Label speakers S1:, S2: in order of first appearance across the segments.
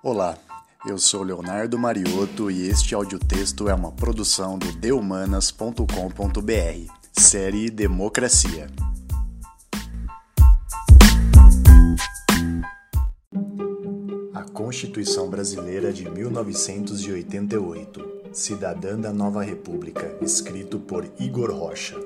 S1: Olá, eu sou Leonardo Mariotto e este audiotexto é uma produção do deumanas.com.br, série Democracia. A Constituição Brasileira de 1988, Cidadã da Nova República, escrito por Igor Rocha.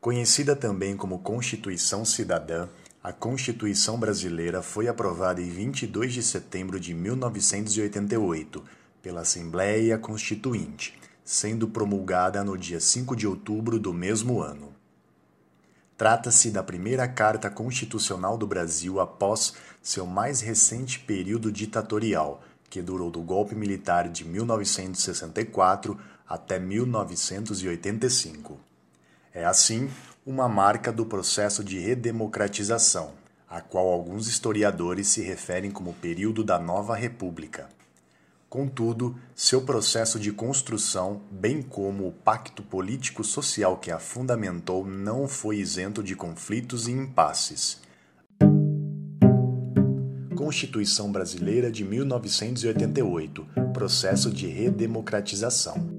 S1: Conhecida também como Constituição Cidadã, a Constituição Brasileira foi aprovada em 22 de setembro de 1988 pela Assembleia Constituinte, sendo promulgada no dia 5 de outubro do mesmo ano. Trata-se da primeira Carta Constitucional do Brasil após seu mais recente período ditatorial, que durou do golpe militar de 1964 até 1985. É assim uma marca do processo de redemocratização, a qual alguns historiadores se referem como período da Nova República. Contudo, seu processo de construção, bem como o pacto político-social que a fundamentou, não foi isento de conflitos e impasses. Constituição Brasileira de 1988 Processo de redemocratização.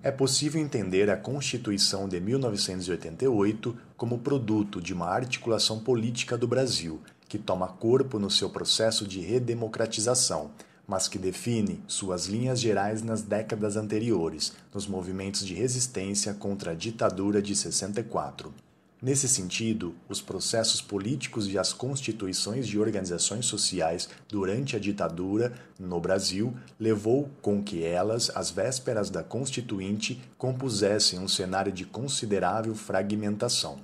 S1: É possível entender a Constituição de 1988 como produto de uma articulação política do Brasil, que toma corpo no seu processo de redemocratização, mas que define suas linhas gerais nas décadas anteriores, nos movimentos de resistência contra a ditadura de 64. Nesse sentido, os processos políticos e as constituições de organizações sociais durante a ditadura no Brasil levou com que elas, às vésperas da Constituinte, compusessem um cenário de considerável fragmentação.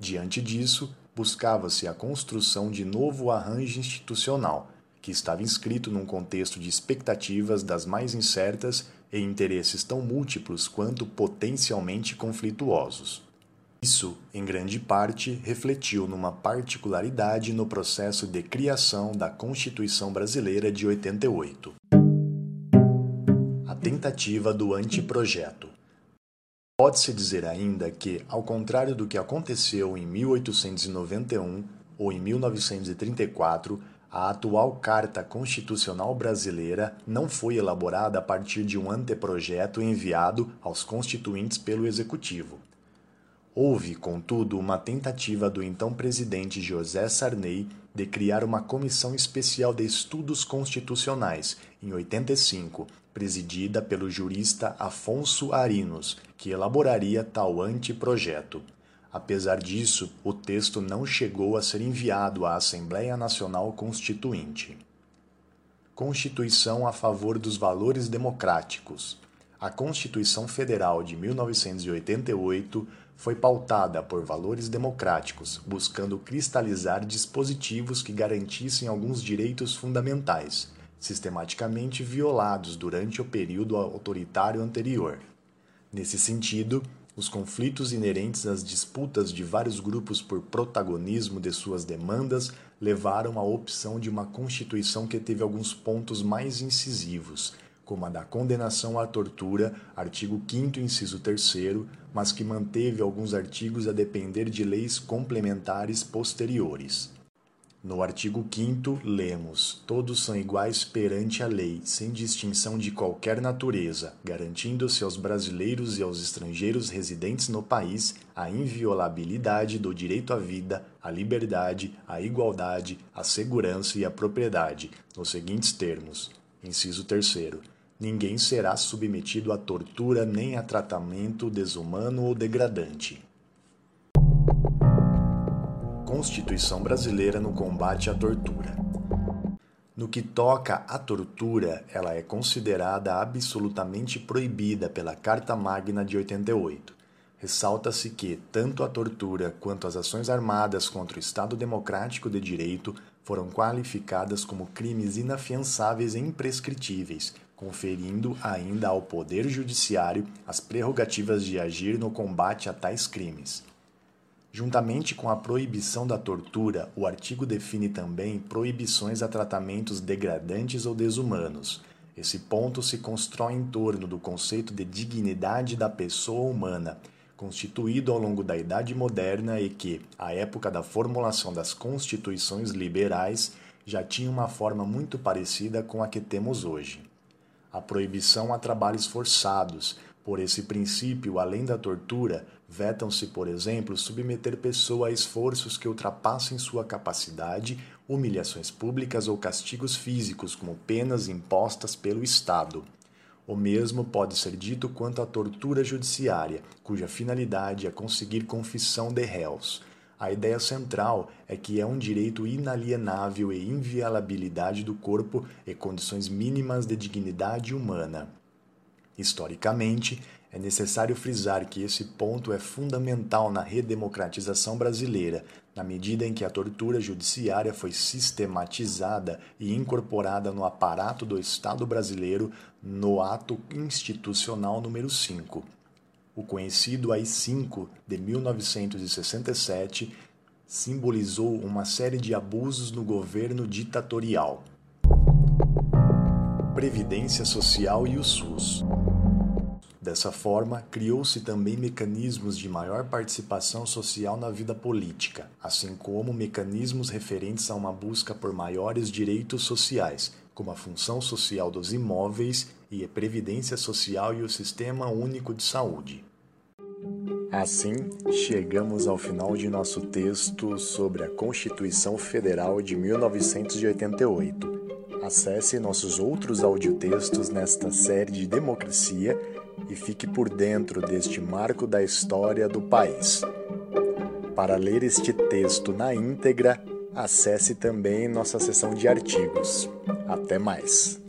S1: Diante disso, buscava-se a construção de novo arranjo institucional, que estava inscrito num contexto de expectativas das mais incertas e interesses tão múltiplos quanto potencialmente conflituosos. Isso, em grande parte, refletiu numa particularidade no processo de criação da Constituição Brasileira de 88. A tentativa do anteprojeto. Pode-se dizer ainda que, ao contrário do que aconteceu em 1891 ou em 1934, a atual Carta Constitucional Brasileira não foi elaborada a partir de um anteprojeto enviado aos constituintes pelo Executivo Houve, contudo, uma tentativa do então presidente José Sarney de criar uma comissão especial de estudos constitucionais, em 85, presidida pelo jurista Afonso Arinos, que elaboraria tal anteprojeto. Apesar disso, o texto não chegou a ser enviado à Assembleia Nacional Constituinte. Constituição a favor dos valores democráticos. A Constituição Federal de 1988 foi pautada por valores democráticos, buscando cristalizar dispositivos que garantissem alguns direitos fundamentais, sistematicamente violados durante o período autoritário anterior. Nesse sentido, os conflitos inerentes às disputas de vários grupos por protagonismo de suas demandas levaram à opção de uma Constituição que teve alguns pontos mais incisivos, como a da condenação à tortura, artigo 5 inciso 3 mas que manteve alguns artigos a depender de leis complementares posteriores. No artigo 5 lemos: Todos são iguais perante a lei, sem distinção de qualquer natureza, garantindo-se aos brasileiros e aos estrangeiros residentes no país a inviolabilidade do direito à vida, à liberdade, à igualdade, à segurança e à propriedade, nos seguintes termos: Inciso 3 ninguém será submetido a tortura nem a tratamento desumano ou degradante. Constituição Brasileira no combate à tortura. No que toca à tortura, ela é considerada absolutamente proibida pela Carta Magna de 88. Ressalta-se que tanto a tortura quanto as ações armadas contra o Estado Democrático de Direito foram qualificadas como crimes inafiançáveis e imprescritíveis, conferindo ainda ao Poder Judiciário as prerrogativas de agir no combate a tais crimes. Juntamente com a proibição da tortura, o artigo define também proibições a tratamentos degradantes ou desumanos. Esse ponto se constrói em torno do conceito de dignidade da pessoa humana, constituído ao longo da Idade Moderna e que, à época da formulação das constituições liberais, já tinha uma forma muito parecida com a que temos hoje. A proibição a trabalhos forçados, por esse princípio, além da tortura, vetam-se, por exemplo, submeter pessoa a esforços que ultrapassem sua capacidade, humilhações públicas ou castigos físicos, como penas impostas pelo Estado. O mesmo pode ser dito quanto à tortura judiciária, cuja finalidade é conseguir confissão de réus. A ideia central é que é um direito inalienável e inviolabilidade do corpo e condições mínimas de dignidade humana. Historicamente, é necessário frisar que esse ponto é fundamental na redemocratização brasileira, na medida em que a tortura judiciária foi sistematizada e incorporada no aparato do Estado brasileiro no Ato Institucional número 5. O conhecido AI-5 de 1967 simbolizou uma série de abusos no governo ditatorial. Previdência Social e o SUS. Dessa forma, criou-se também mecanismos de maior participação social na vida política, assim como mecanismos referentes a uma busca por maiores direitos sociais, como a função social dos imóveis e a previdência social e o sistema único de saúde. Assim, chegamos ao final de nosso texto sobre a Constituição Federal de 1988. Acesse nossos outros audiotextos nesta série de democracia e fique por dentro deste marco da história do país. Para ler este texto na íntegra, acesse também nossa seção de artigos. Até mais!